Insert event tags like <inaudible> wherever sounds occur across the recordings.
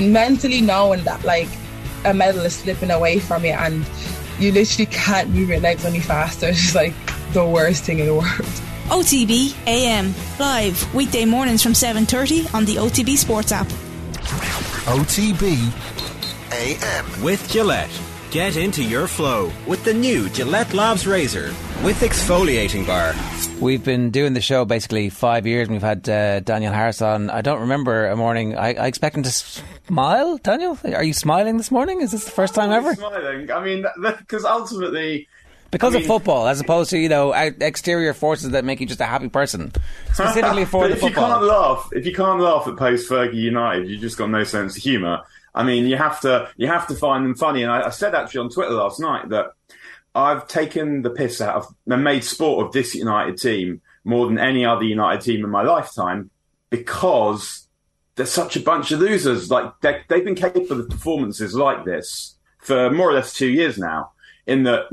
mentally knowing that like a medal is slipping away from you and you literally can't move your legs any faster. <laughs> It's just like the worst thing in the world. OTB AM live weekday mornings from 7:30 on the OTB Sports app. OTB AM with Gillette. Get into your flow with the new Gillette Labs Razor with exfoliating bar. We've been doing the show basically five years and we've had uh, Daniel Harris on. I don't remember a morning. I, I expect him to smile. Daniel, are you smiling this morning? Is this the first time ever? Smiling. I mean, because ultimately. Because I mean, of football, as opposed to you know exterior forces that make you just a happy person, specifically for <laughs> the if football. you can't laugh, if you can't laugh at post Fergie United, you just got no sense of humour. I mean, you have to you have to find them funny. And I, I said actually on Twitter last night that I've taken the piss out of and made sport of this United team more than any other United team in my lifetime because they're such a bunch of losers. Like they've been capable of performances like this for more or less two years now. In the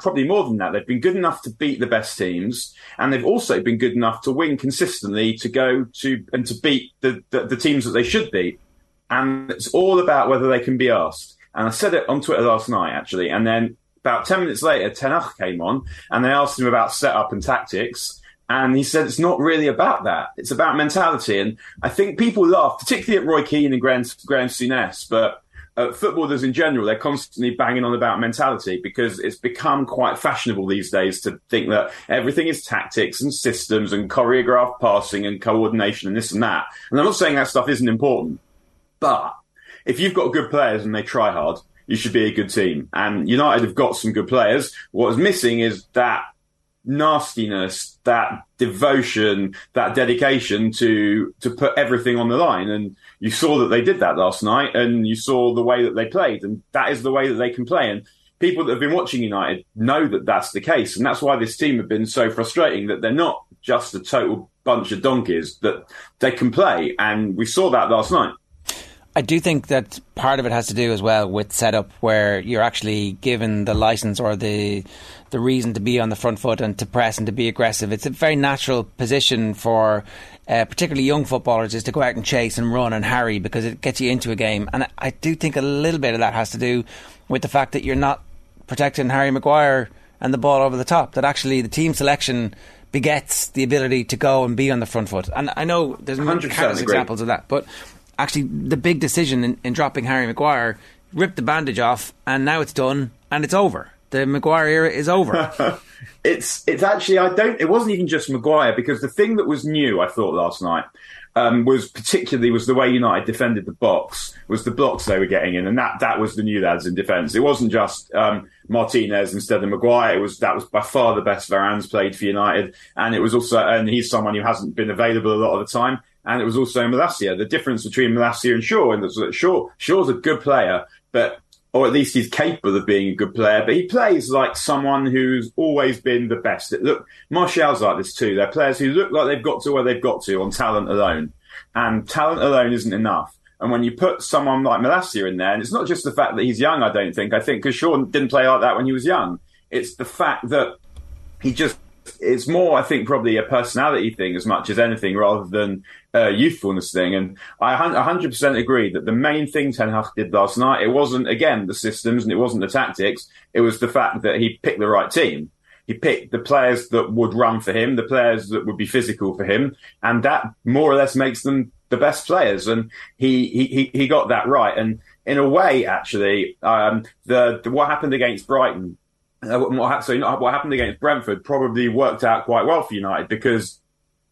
probably more than that, they've been good enough to beat the best teams, and they've also been good enough to win consistently to go to and to beat the, the, the teams that they should beat. And it's all about whether they can be asked. And I said it on Twitter last night, actually. And then about 10 minutes later, Ten Hag came on and they asked him about setup and tactics. And he said it's not really about that. It's about mentality. And I think people laugh, particularly at Roy Keane and Graeme, Graeme Souness, but uh, footballers in general, they're constantly banging on about mentality because it's become quite fashionable these days to think that everything is tactics and systems and choreographed passing and coordination and this and that. And I'm not saying that stuff isn't important, but if you've got good players and they try hard, you should be a good team. And United have got some good players. What is missing is that nastiness, that devotion, that dedication to to put everything on the line. And you saw that they did that last night, and you saw the way that they played, and that is the way that they can play. And people that have been watching United know that that's the case, and that's why this team have been so frustrating. That they're not just a total bunch of donkeys; that they can play, and we saw that last night. I do think that part of it has to do as well with setup, where you're actually given the license or the the reason to be on the front foot and to press and to be aggressive. It's a very natural position for uh, particularly young footballers is to go out and chase and run and harry because it gets you into a game. And I do think a little bit of that has to do with the fact that you're not protecting Harry Maguire and the ball over the top. That actually the team selection begets the ability to go and be on the front foot. And I know there's countless examples of that, but actually the big decision in, in dropping Harry Maguire ripped the bandage off, and now it's done and it's over. The Maguire era is over. <laughs> it's it's actually I don't. It wasn't even just Maguire because the thing that was new I thought last night um, was particularly was the way United defended the box, was the blocks they were getting in, and that that was the new lads in defence. It wasn't just um, Martinez instead of Maguire. It was that was by far the best Varane's played for United, and it was also and he's someone who hasn't been available a lot of the time. And it was also Malacia. The difference between Malacia and Shaw, and that Shaw Shaw's a good player, but or at least he's capable of being a good player, but he plays like someone who's always been the best. Look, Martial's like this too. They're players who look like they've got to where they've got to on talent alone. And talent alone isn't enough. And when you put someone like Malacia in there, and it's not just the fact that he's young, I don't think. I think because Sean didn't play like that when he was young. It's the fact that he just it's more, I think, probably a personality thing as much as anything, rather than a youthfulness thing. And I 100% agree that the main thing Ten Hag did last night, it wasn't again the systems and it wasn't the tactics. It was the fact that he picked the right team. He picked the players that would run for him, the players that would be physical for him, and that more or less makes them the best players. And he he he got that right. And in a way, actually, um, the, the what happened against Brighton what, so what happened against Brentford probably worked out quite well for United because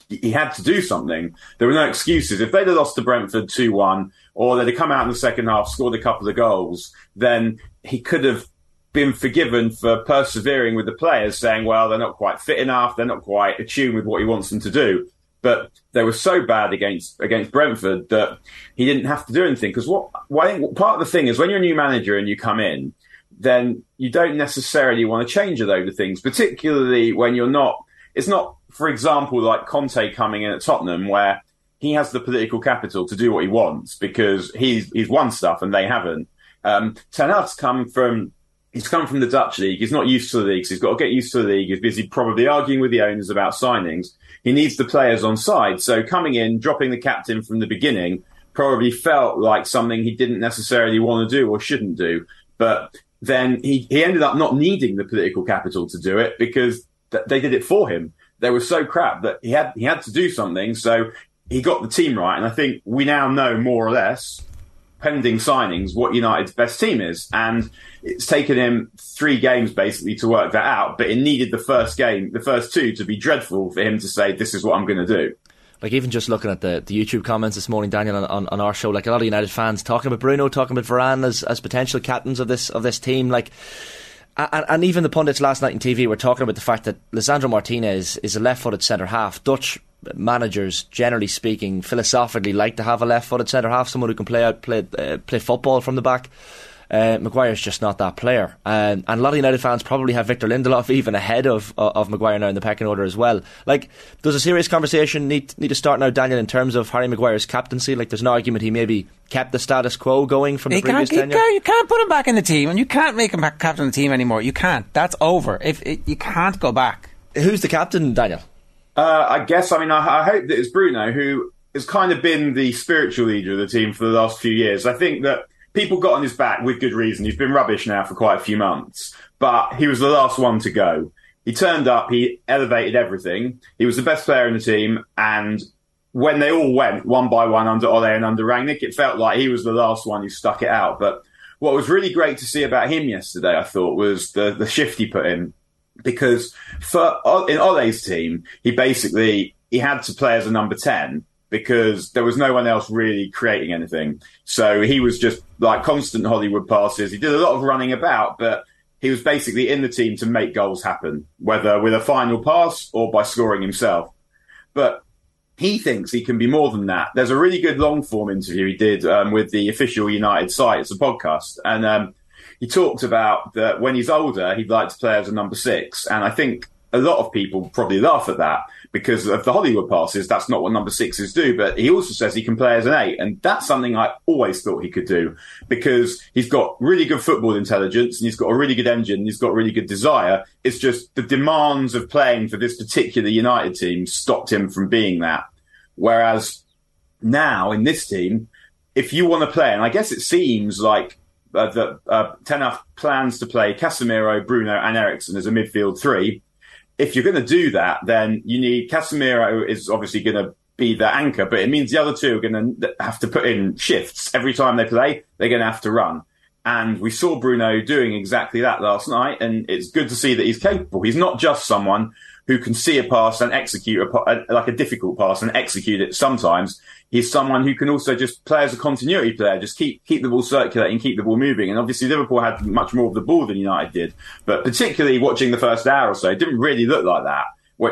he had to do something. There were no excuses. If they'd have lost to Brentford 2 1, or they'd have come out in the second half, scored a couple of goals, then he could have been forgiven for persevering with the players, saying, well, they're not quite fit enough, they're not quite attuned with what he wants them to do. But they were so bad against against Brentford that he didn't have to do anything. Because what, I think part of the thing is when you're a new manager and you come in, then you don't necessarily want to change load of things, particularly when you're not. It's not, for example, like Conte coming in at Tottenham, where he has the political capital to do what he wants because he's he's won stuff and they haven't. Um, Ten Hag's come from he's come from the Dutch league. He's not used to the league. He's got to get used to the league. He's busy probably arguing with the owners about signings. He needs the players on side. So coming in, dropping the captain from the beginning, probably felt like something he didn't necessarily want to do or shouldn't do. But then he, he ended up not needing the political capital to do it because th- they did it for him. They were so crap that he had he had to do something. So he got the team right, and I think we now know more or less, pending signings, what United's best team is. And it's taken him three games basically to work that out, but it needed the first game, the first two, to be dreadful for him to say, "This is what I'm going to do." Like even just looking at the, the YouTube comments this morning, Daniel, on, on, on, our show, like a lot of United fans talking about Bruno, talking about Varane as, as potential captains of this of this team, like. And, and even the pundits last night in TV were talking about the fact that Lisandro Martinez is a left-footed centre half. Dutch managers, generally speaking, philosophically like to have a left-footed centre half, someone who can play out play uh, play football from the back. Uh, Maguire's just not that player, and, and a lot of United fans probably have Victor Lindelof even ahead of of Maguire now in the pecking order as well. Like, does a serious conversation need need to start now, Daniel, in terms of Harry Maguire's captaincy? Like, there's an argument he maybe kept the status quo going from the you previous can't, tenure. You, you can't put him back in the team, and you can't make him captain of the team anymore. You can't. That's over. If it, you can't go back. Who's the captain, Daniel? Uh, I guess. I mean, I, I hope that it's Bruno who has kind of been the spiritual leader of the team for the last few years. I think that people got on his back with good reason. He's been rubbish now for quite a few months, but he was the last one to go. He turned up, he elevated everything. He was the best player in the team, and when they all went one by one under Ole and under Rangnick, it felt like he was the last one who stuck it out. But what was really great to see about him yesterday, I thought, was the, the shift he put in. Because for in Ole's team, he basically he had to play as a number ten because there was no one else really creating anything. So he was just like constant Hollywood passes. He did a lot of running about, but he was basically in the team to make goals happen, whether with a final pass or by scoring himself. But he thinks he can be more than that. There's a really good long form interview he did um, with the official United site. It's a podcast. And um, he talked about that when he's older, he'd like to play as a number six. And I think a lot of people probably laugh at that because of the Hollywood passes. That's not what number sixes do. But he also says he can play as an eight. And that's something I always thought he could do because he's got really good football intelligence and he's got a really good engine. And he's got really good desire. It's just the demands of playing for this particular United team stopped him from being that. Whereas now in this team, if you want to play, and I guess it seems like uh, that uh, Ten Hag plans to play Casemiro, Bruno, and Eriksen as a midfield three. If you're going to do that, then you need Casemiro is obviously going to be the anchor, but it means the other two are going to have to put in shifts every time they play. They're going to have to run. And we saw Bruno doing exactly that last night, and it's good to see that he's capable. He's not just someone who can see a pass and execute a, like a difficult pass and execute it sometimes. He's someone who can also just play as a continuity player, just keep keep the ball circulating, keep the ball moving. And obviously Liverpool had much more of the ball than United did, but particularly watching the first hour or so, it didn't really look like that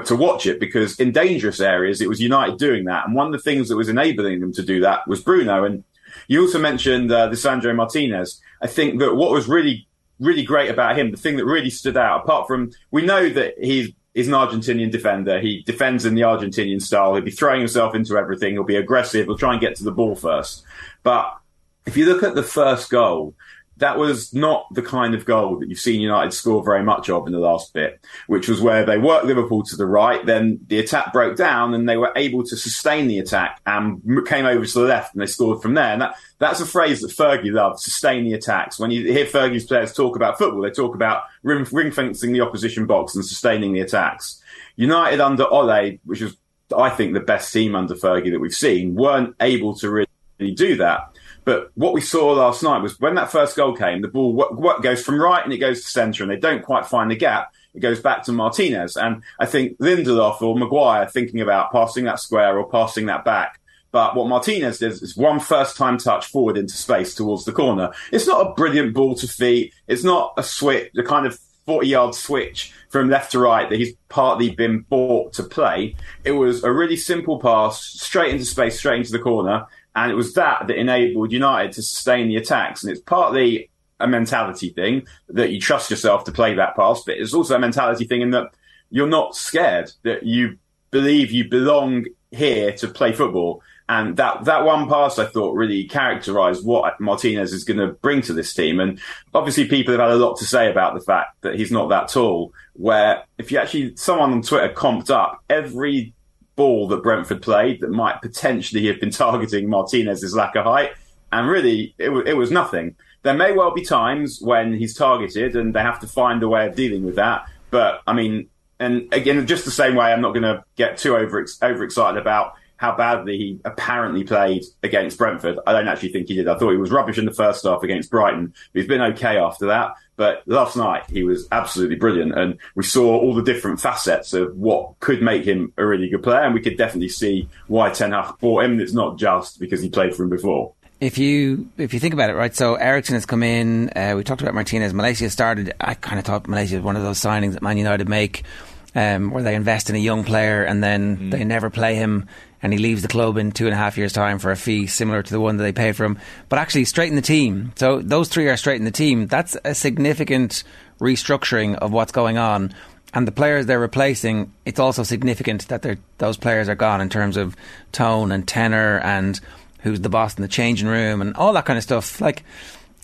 to watch it because in dangerous areas it was United doing that, and one of the things that was enabling them to do that was Bruno. And you also mentioned uh, Lisandro Martinez. I think that what was really really great about him, the thing that really stood out, apart from we know that he's is an Argentinian defender. He defends in the Argentinian style. He'll be throwing himself into everything. He'll be aggressive. He'll try and get to the ball first. But if you look at the first goal, that was not the kind of goal that you've seen United score very much of in the last bit, which was where they worked Liverpool to the right, then the attack broke down and they were able to sustain the attack and came over to the left and they scored from there. And that, that's a phrase that Fergie loved, sustain the attacks. When you hear Fergie's players talk about football, they talk about ring, fencing the opposition box and sustaining the attacks. United under Ole, which was, I think, the best team under Fergie that we've seen, weren't able to really do that. But what we saw last night was when that first goal came, the ball what, what goes from right and it goes to centre, and they don't quite find the gap. It goes back to Martinez, and I think Lindelof or Maguire thinking about passing that square or passing that back. But what Martinez does is one first time touch forward into space towards the corner. It's not a brilliant ball to feet. It's not a switch, the kind of 40 yard switch from left to right that he's partly been bought to play. It was a really simple pass straight into space, straight into the corner. And it was that that enabled United to sustain the attacks. And it's partly a mentality thing that you trust yourself to play that pass, but it's also a mentality thing in that you're not scared, that you believe you belong here to play football. And that, that one pass I thought really characterized what Martinez is going to bring to this team. And obviously people have had a lot to say about the fact that he's not that tall, where if you actually, someone on Twitter comped up every ball that Brentford played that might potentially have been targeting Martinez's lack of height. And really, it, w- it was nothing. There may well be times when he's targeted and they have to find a way of dealing with that. But I mean, and again, just the same way, I'm not going to get too over overexcited about how badly he apparently played against Brentford. I don't actually think he did. I thought he was rubbish in the first half against Brighton. He's been okay after that. But last night he was absolutely brilliant, and we saw all the different facets of what could make him a really good player, and we could definitely see why Ten Hag bought him. It's not just because he played for him before. If you if you think about it, right? So Eriksen has come in. Uh, we talked about Martinez. Malacia started. I kind of thought Malacia was one of those signings that Man United make, um, where they invest in a young player and then mm. they never play him, and he leaves the club in two and a half years' time for a fee similar to the one that they paid for him. But actually, straighten the team. So those three are straighten the team. That's a significant restructuring of what's going on. And the players they're replacing, it's also significant that those players are gone in terms of tone and tenor and who's the boss in the changing room and all that kind of stuff. Like,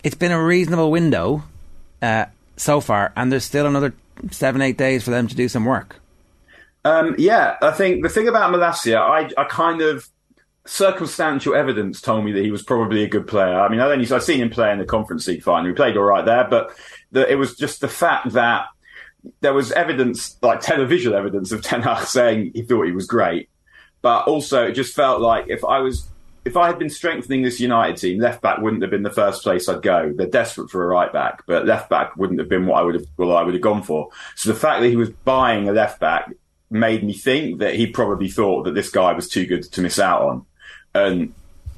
it's been a reasonable window uh, so far, and there's still another seven, eight days for them to do some work. Um, yeah, I think the thing about Malacia, I, I kind of circumstantial evidence told me that he was probably a good player. I mean, I only I've seen him play in the Conference League final. He played all right there, but the, it was just the fact that there was evidence, like televisual evidence, of Ten Hag saying he thought he was great. But also, it just felt like if I was if I had been strengthening this United team, left back wouldn't have been the first place I'd go. They're desperate for a right back, but left back wouldn't have been what I would have well I would have gone for. So the fact that he was buying a left back made me think that he probably thought that this guy was too good to miss out on. And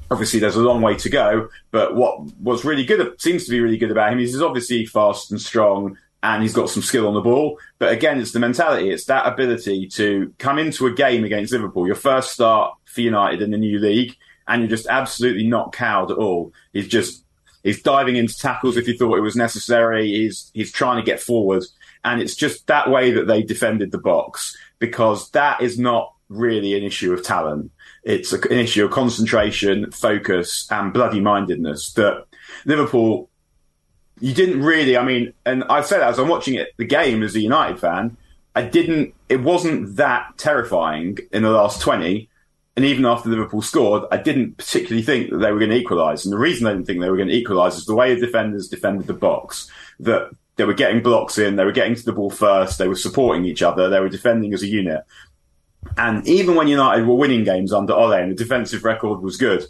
obviously there's a long way to go, but what what's really good seems to be really good about him is he's obviously fast and strong and he's got some skill on the ball. But again, it's the mentality. It's that ability to come into a game against Liverpool, your first start for United in the new league, and you're just absolutely not cowed at all. He's just he's diving into tackles if he thought it was necessary. He's he's trying to get forward, and it's just that way that they defended the box because that is not really an issue of talent. It's an issue of concentration, focus, and bloody mindedness that Liverpool. You didn't really. I mean, and I said as I'm watching it, the game as a United fan, I didn't. It wasn't that terrifying in the last twenty and even after Liverpool scored, I didn't particularly think that they were going to equalise. And the reason I didn't think they were going to equalise is the way the defenders defended the box. That they were getting blocks in, they were getting to the ball first, they were supporting each other, they were defending as a unit. And even when United were winning games under Ole and the defensive record was good,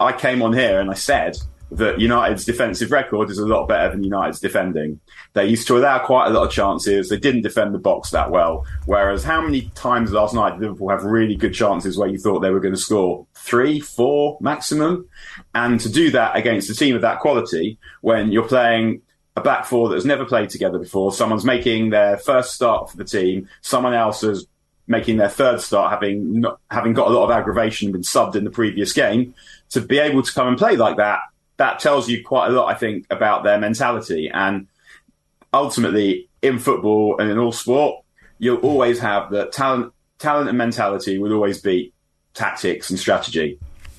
I came on here and I said that United's defensive record is a lot better than United's defending. They used to allow quite a lot of chances. They didn't defend the box that well. Whereas how many times last night did Liverpool have really good chances where you thought they were going to score three, four maximum? And to do that against a team of that quality when you're playing a back four that has never played together before, someone's making their first start for the team, someone else is making their third start having not, having got a lot of aggravation and been subbed in the previous game, to be able to come and play like that that tells you quite a lot, I think, about their mentality. And ultimately, in football and in all sport, you'll always have that talent, talent and mentality will always beat tactics and strategy.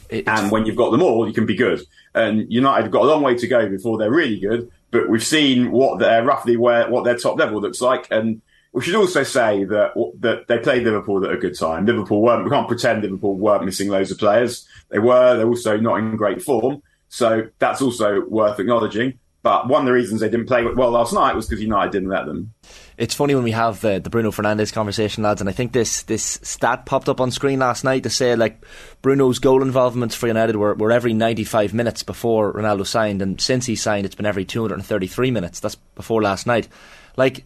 It's... And when you've got them all, you can be good. And United have got a long way to go before they're really good. But we've seen what their roughly where what their top level looks like, and we should also say that that they played Liverpool at a good time. Liverpool weren't. We can't pretend Liverpool weren't missing loads of players. They were. They're also not in great form. So that's also worth acknowledging. But one of the reasons they didn't play well last night was because United didn't let them. It's funny when we have the, the Bruno Fernandes conversation, lads, and I think this this stat popped up on screen last night to say like Bruno's goal involvements for United were, were every 95 minutes before Ronaldo signed, and since he signed, it's been every 233 minutes. That's before last night. Like,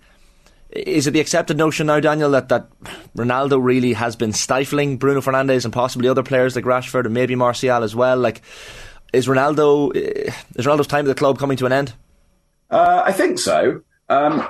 is it the accepted notion now, Daniel, that, that Ronaldo really has been stifling Bruno Fernandes and possibly other players like Rashford and maybe Martial as well? Like, is Ronaldo eh, is Ronaldo's time at the club coming to an end? Uh, I think so. Um,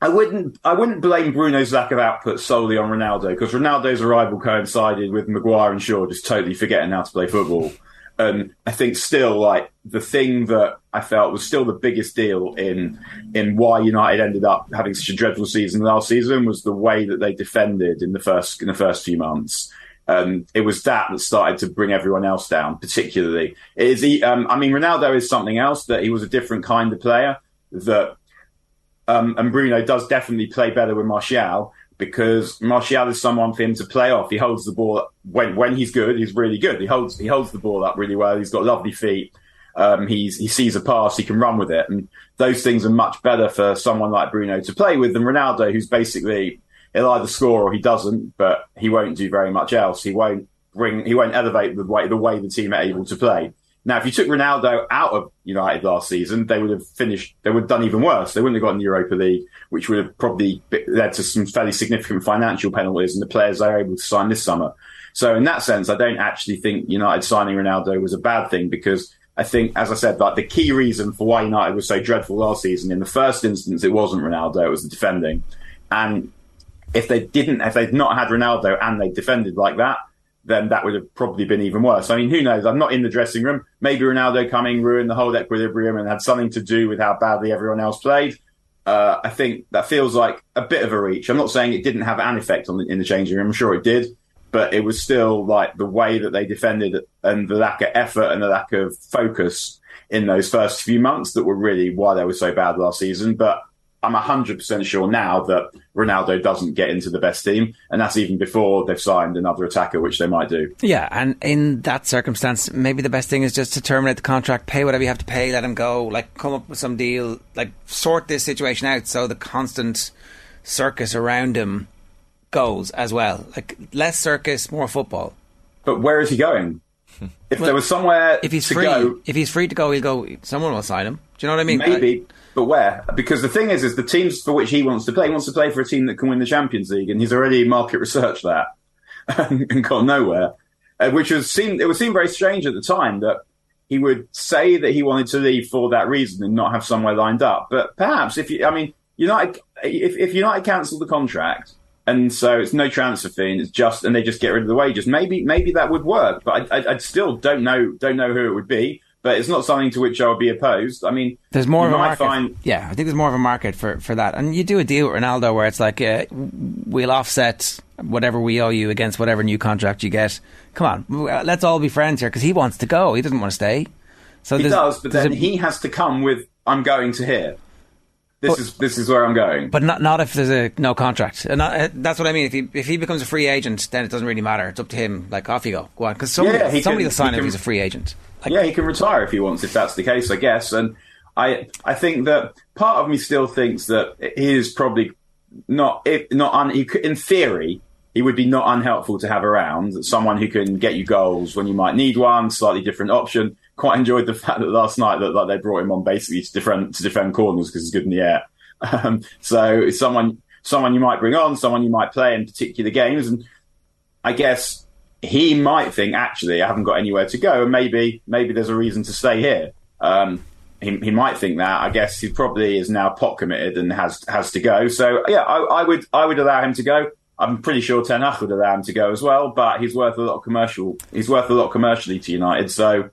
I wouldn't I wouldn't blame Bruno's lack of output solely on Ronaldo because Ronaldo's arrival coincided with Maguire and Shaw just totally forgetting how to play football. And I think still like the thing that I felt was still the biggest deal in in why United ended up having such a dreadful season last season was the way that they defended in the first in the first few months um, it was that that started to bring everyone else down, particularly. Is he, um, I mean, Ronaldo is something else that he was a different kind of player that, um, and Bruno does definitely play better with Martial, because Martial is someone for him to play off. He holds the ball when when he's good. He's really good. He holds he holds the ball up really well. He's got lovely feet. Um, he sees a pass, he can run with it, and those things are much better for someone like Bruno to play with than Ronaldo, who's basically he'll either score or he doesn't, but he won't do very much else. He won't bring he won't elevate the way the way the team are able to play. Now, if you took Ronaldo out of United last season, they would have finished, they would have done even worse. They wouldn't have gotten the Europa League, which would have probably led to some fairly significant financial penalties and the players they are able to sign this summer. So in that sense, I don't actually think United signing Ronaldo was a bad thing because I think, as I said, like the key reason for why United was so dreadful last season, in the first instance, it wasn't Ronaldo, it was the defending. And if they didn't, if they'd not had Ronaldo and they defended like that, then that would have probably been even worse. I mean, who knows? I'm not in the dressing room. Maybe Ronaldo coming ruined the whole equilibrium and had something to do with how badly everyone else played. Uh, I think that feels like a bit of a reach. I'm not saying it didn't have an effect on the, in the changing room. I'm sure it did, but it was still like the way that they defended and the lack of effort and the lack of focus in those first few months that were really why they were so bad last season. But I'm 100% sure now that Ronaldo doesn't get into the best team. And that's even before they've signed another attacker, which they might do. Yeah. And in that circumstance, maybe the best thing is just to terminate the contract, pay whatever you have to pay, let him go, like come up with some deal, like sort this situation out so the constant circus around him goes as well. Like less circus, more football. But where is he going? <laughs> If well, there was somewhere if he's free, go, if he's free to go, he'll go. Someone will sign him. Do you know what I mean? Maybe. But where? Because the thing is, is the teams for which he wants to play, he wants to play for a team that can win the Champions League, and he's already market researched that <laughs> and gone nowhere. Uh, which was seemed it would seem very strange at the time that he would say that he wanted to leave for that reason and not have somewhere lined up. But perhaps if you, I mean, United, if, if United cancel the contract and so it's no transfer fee and it's just and they just get rid of the wages, maybe maybe that would work. But I, I, I still don't know don't know who it would be but it's not something to which I would be opposed. I mean, there's more of a market. Find... Yeah, I think there's more of a market for, for that. And you do a deal with Ronaldo where it's like uh, we'll offset whatever we owe you against whatever new contract you get. Come on, let's all be friends here because he wants to go. He doesn't want to stay. So he does, but then a... he has to come with "I'm going to here." This but, is this is where I'm going. But not not if there's a no contract. And not, uh, that's what I mean. If he if he becomes a free agent, then it doesn't really matter. It's up to him. Like off you go, go on. Because somebody, yeah, somebody can, will sign him if he's a free agent. Like, yeah, he can retire if he wants, if that's the case, I guess. And I I think that part of me still thinks that he is probably not if not un, he could, in theory he would be not unhelpful to have around someone who can get you goals when you might need one slightly different option. Quite enjoyed the <laughs> fact that last night that like, they brought him on basically to defend to defend corners because he's good in the air. <laughs> Um, so someone someone you might bring on someone you might play in particular games. And I guess he might think, actually, I haven't got anywhere to go, and maybe maybe there's a reason to stay here. Um, he, he, might think that. I guess he probably is now pot committed and has has to go. So yeah, I, I, would I would allow him to go. I'm pretty sure Ten Hag would allow him to go as well, but he's worth a lot of commercial. He's worth a lot commercially to United. So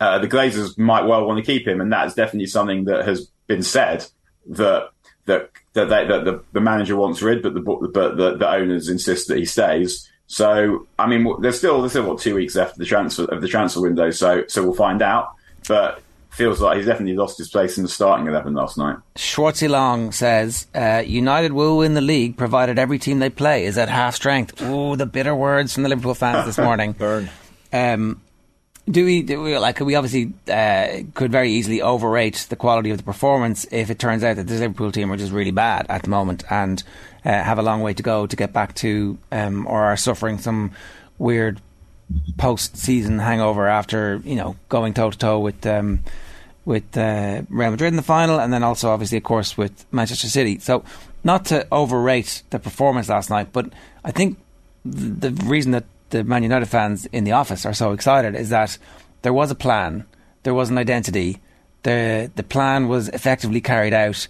uh, the Glazers might well want to keep him, and that's definitely something that has been said that that that, they, that the, the, manager wants rid, but the but the, the owners insist that he stays. So, I mean, there's still there's still what two weeks left of the transfer of the transfer window. So, so we'll find out. But feels like he's definitely lost his place in the starting eleven last night. Schwartzy Long says uh, United will win the league provided every team they play is at half strength. Ooh, the bitter words from the Liverpool fans this <laughs> morning. Burn. Um, do we, do we like we obviously uh, could very easily overrate the quality of the performance if it turns out that this Liverpool team are just really bad at the moment and uh, have a long way to go to get back to um, or are suffering some weird post-season hangover after you know going toe to toe with um, with uh, Real Madrid in the final, and then also obviously, of course, with Manchester City. So, not to overrate the performance last night, but I think the reason that the Man United fans in the office are so excited is that there was a plan, there was an identity, the the plan was effectively carried out,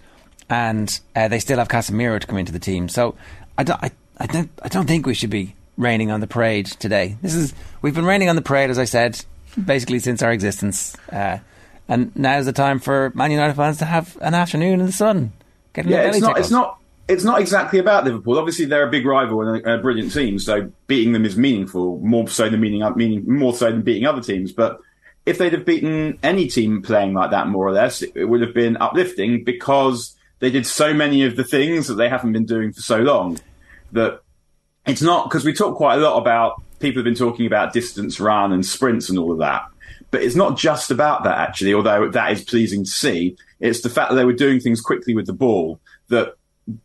and uh, they still have Casemiro to come into the team. So I don't, I, I don't, I don't think we should be raining on the parade today. This is we've been raining on the parade, as I said, basically since our existence, uh, and now's the time for Man United fans to have an afternoon in the sun. yeah, it's not, it's not. It's not exactly about Liverpool. Obviously, they're a big rival and a, a, brilliant team, so beating them is meaningful, more so than meaning, meaning more so than beating other teams. But if they'd have beaten any team playing like that, more or less, it would have been uplifting because they did so many of the things that they haven't been doing for so long. that it's not because we talk quite a lot about people have been talking about distance run and sprints and all of that. But it's not just about that actually, although that is pleasing to see. It's the fact that they were doing things quickly with the ball that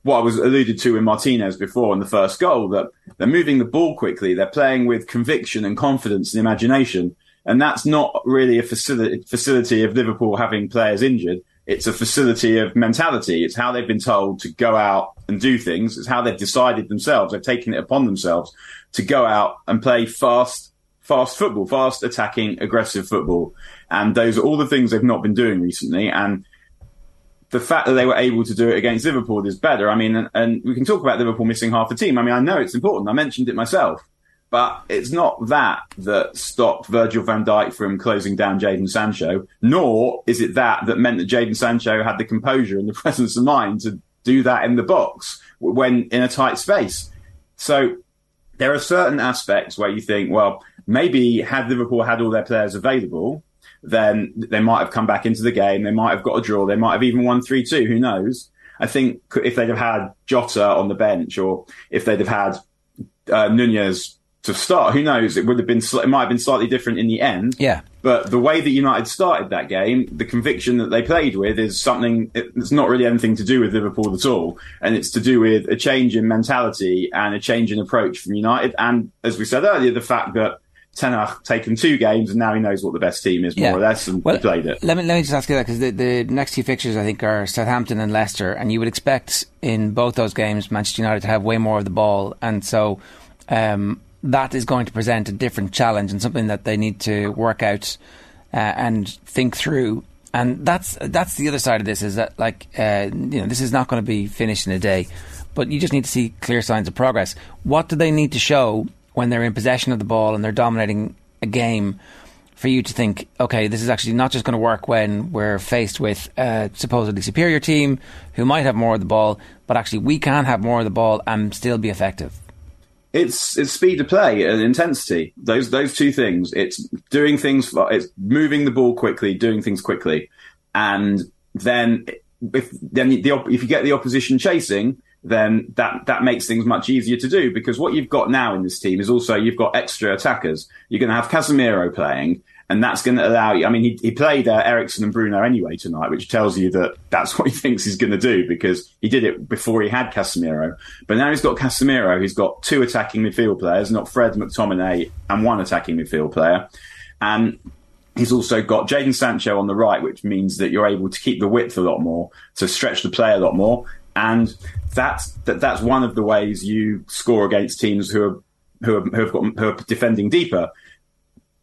what I was alluded to in Martinez before in the first goal, that they're moving the ball quickly. They're playing with conviction and confidence and imagination. And that's not really a facility, facility of Liverpool having players injured. It's a facility of mentality. It's how they've been told to go out and do things. It's how they've decided themselves. They've taken it upon themselves to go out and play fast, fast football, fast attacking, aggressive football. And those are all the things they've not been doing recently. And the fact that they were able to do it against Liverpool is better. I mean, and, and, we can talk about Liverpool missing half the team. I mean, I know it's important. I mentioned it myself, but it's not that that stopped Virgil van Dijk from closing down Jadon Sancho, nor is it that that meant that Jadon Sancho had the composure and the <laughs> presence of mind to do that in the box when in a tight space. So there are certain aspects where you think, well, maybe had Liverpool had all their players available, then they might have come back into the game. They might have got a draw. They might have even won 3 2. Who knows? I think if they'd have had Jota on the bench or if they'd have had uh, Nunez to start, who knows? It would have been, it might have been slightly different in the end. Yeah. But the way that United started that game, the conviction that they played with is something, it's not really anything to do with Liverpool at all. And it's to do with a change in mentality and a change in approach from United. And as we said earlier, the fact that Ten Hag taken two games and now he knows what the best team is more yeah. or less and well, played it. Let me let me just ask you that because the, the next two fixtures I think are Southampton and Leicester, and you would expect in both those games Manchester United to have way more of the ball, and so um, that is going to present a different challenge and something that they need to work out uh, and think through. And that's that's the other side of this is that like uh, you know this is not going to be finished in a day, but you just need to see clear signs of progress. What do they need to show when they're in possession of the ball and they're dominating a game for you to think, okay, this is actually not just going to work when we're faced with a supposedly superior team who might have more of the ball, but actually we can have more of the ball and still be effective. It's it's speed of play and intensity. Those those two things. It's doing things. It's moving the ball quickly, doing things quickly, and then if then the if you get the opposition chasing, then that, that makes things much easier to do because what you've got now in this team is also you've got extra attackers. You're going to have Casemiro playing and that's going to allow you. I mean, he, he played uh, Eriksen and Bruno anyway tonight, which tells you that that's <laughs> what he thinks he's going to do because he did it before he had Casemiro. But now he's got Casemiro, he's got two attacking midfield players, not Fred McTominay and one attacking midfield player. And he's also got Jadon Sancho on the right, which means that you're able to keep the width a lot more, to stretch the play a lot more. And that's that, that's one of the ways you score against teams who are who, are, who have got who are defending deeper.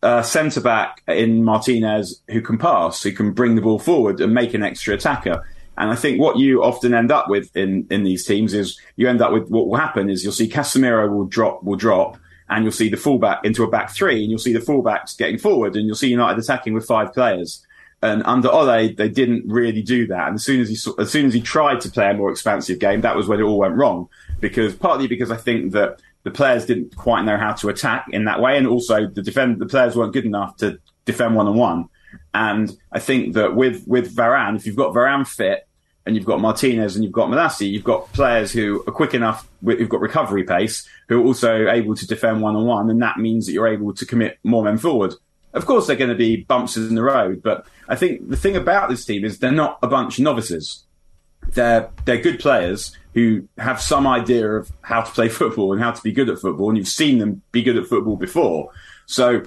Uh, centre back in Martinez who can pass, who can bring the ball forward and make an extra attacker. And I think what you often end up with in, in these teams is you end up with what will happen is you'll see Casemiro will drop will drop and you'll see the fullback into a back three and you'll see the fullbacks getting forward and you'll see United attacking with five players. And under Ole, they didn't really do that. And as soon as he as soon as he tried to play a more expansive game, that was when it all went wrong. Because partly because I think that the players didn't quite know how to attack in that way, and also the defend the players weren't good enough to defend one on one. And I think that with with Varane, if you've got Varane fit and you've got Martinez and you've got Malacia, you've got players who are quick enough, who've got recovery pace, who are also able to defend one on one, and that means that you're able to commit more men forward. Of course, they're going to be bumps in the road, but I think the thing about this team is they're not a bunch of novices. They're they're good players who have some idea of how to play <laughs> football and how to be good at football, and you've seen them be good at football before. So,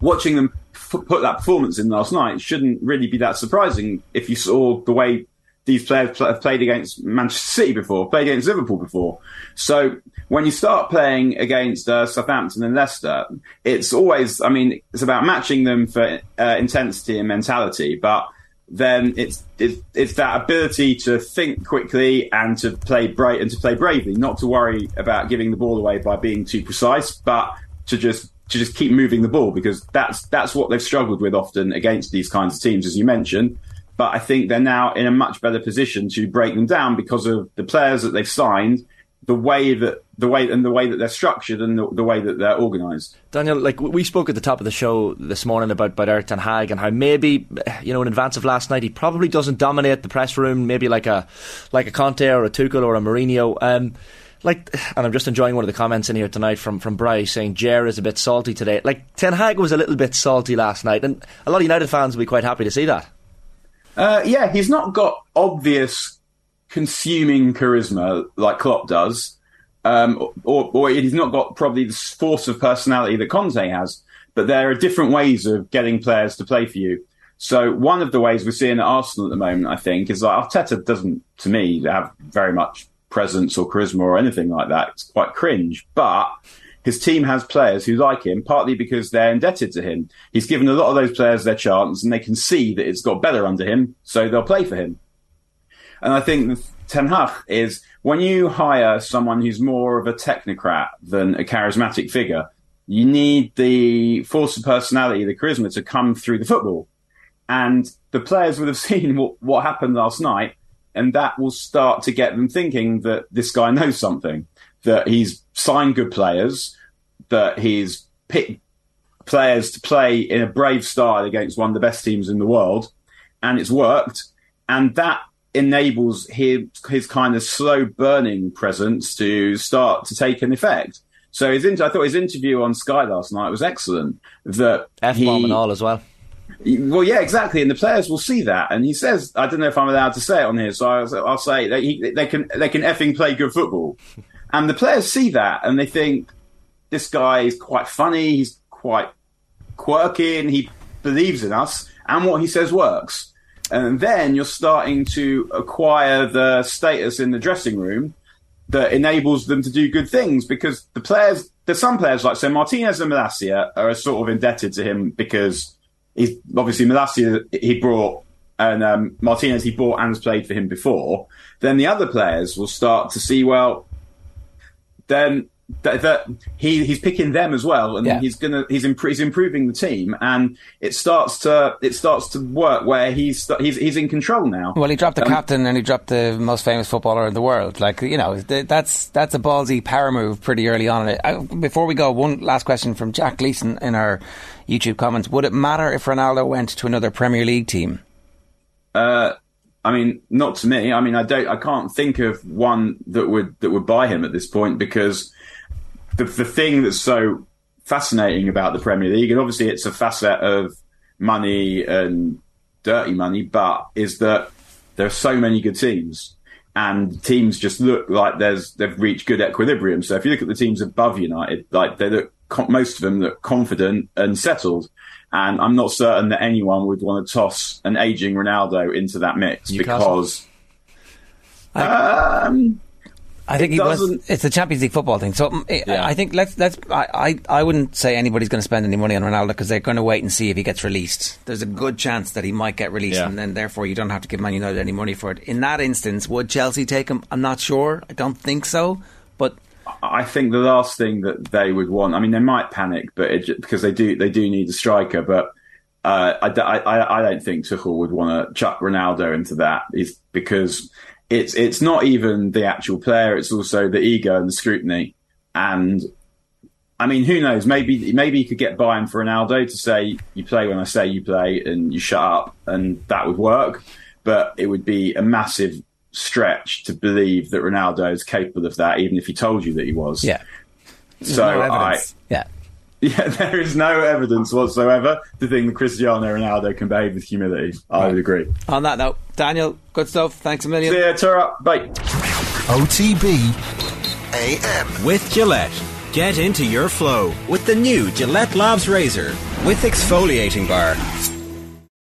watching them f- put that performance in last night shouldn't really be that surprising if you saw the way these players have played against Manchester City before, played against Liverpool before. So when you start playing against uh, Southampton and Leicester, it's always, I mean, it's about matching them for uh, intensity and mentality, but then it's, it's, it's that ability to think quickly and to play bright and to play bravely, not to worry about giving the ball away by being too precise, but to just to just keep moving the ball because that's that's what they've struggled with often against these kinds of teams, as you mentioned. But I think they're now in a much better position to break them down because of the players that they've signed, the way that the way and the way that they're structured and the, the way that they're organised. Daniel, like we spoke at the top of the show this morning about about Erik ten Hag and how maybe you know in advance of last night he probably doesn't dominate the press room, maybe like a like a Conte or a Tuchel or a Mourinho. Um, like, and I'm just enjoying one of the comments in here tonight from from Bryce saying Jer is a bit salty today. Like Ten Hag was a little bit salty last night, and a lot of United fans will be quite happy to see that. Uh, yeah, he's not got obvious consuming charisma like Klopp does, um, or, or he's not got probably the force of personality that Conte has. But there are different ways of getting players to play for you. So one of the ways we're seeing at Arsenal at the moment, I think, is that Arteta doesn't, to me, have very much presence or charisma or anything like that. It's quite cringe, but his team has players who like him, partly because they're indebted to him. He's given a lot of those players their chance and they can see that it's got better under him, so they'll play for him. And I think Ten Hag is when you hire someone who's more of a technocrat than a charismatic figure, you need the force of personality, the charisma to come through the football. And the players would have <laughs> seen what, what happened last night, and that will start to get them thinking that this guy knows something, that he's signed good players, that he's picked players to play in a brave style against one of the best teams in the world, and it's worked. And that enables his, his kind of slow burning presence to start to take an effect. So his inter- I thought his interview on Sky last night was excellent. That F bomb and all as well. Well, yeah, exactly, and the players will see that. And he says, I don't know if I'm allowed to say it on here, so I'll, I'll say they, they can they can effing play good football, <laughs> and the players see that and they think this guy is quite funny, he's quite quirky, and he believes in us, and what he says works. And then you're starting to acquire the status in the dressing room that enables them to do good things because the players, there's some players like, so Martinez and Malacia are sort of indebted to him because he's obviously Malacia he brought and um, Martinez he bought and has played for him before. Then the other players will start to see, well, then that, that he he's picking them as well, and Yeah. he's gonna he's, imp- he's improving the team, and it starts to it starts to work where he's he's he's in control now. Well, he dropped the Um, captain and he dropped the most famous footballer in the world. Like you know, th- that's that's a ballsy power move pretty early on. in it. I, before we go, one last question from Jack Gleason in our YouTube comments: Would it matter if Ronaldo went to another Premier League team? Uh, I mean, not to me. I mean, I don't. I can't think of one that would that would buy him at this point because the the thing that's so fascinating about the Premier League, and obviously it's a facet of money and dirty money, but is that there are so many good teams. And teams just look like there's they've reached good equilibrium. So if you look at the teams above United, like they look most of them look confident and settled. And I'm not certain that anyone would want to toss an aging Ronaldo into that mix Newcastle? because um, I think It he was. It's the Champions League football thing. So mm, I- Yeah. I think let's let's. I, I I wouldn't say anybody's going to spend any money on Ronaldo because they're going to wait and see if he gets released. There's a good chance that he might get released, Yeah. and then therefore you don't have to give Man United any money for it. In that instance, would Chelsea take him? I'm not sure. I don't think so. But I think the last thing that they would want. I mean, they might panic, but it, because they do they do need a striker, but. Uh, I- I- I don't think Tuchel would want to chuck Ronaldo into that, is because it's it's not even the actual player; it's also the ego and the scrutiny. And I mean, who knows? Maybe maybe you could get buy-in for Ronaldo to say you play when I say you play, and you shut up, and that would work. But it would be a massive stretch to believe that Ronaldo is capable of that, even if he told you that he was. yeah, There's So no I, yeah. Yeah, <laughs> there is no evidence whatsoever to think that Cristiano Ronaldo can behave with humility. I would agree. On that note, Daniel, good stuff. Thanks a million. See ya, Tura. Bye. OTB AM. With Gillette. Get into your flow with the new Gillette Labs Razor with exfoliating bar.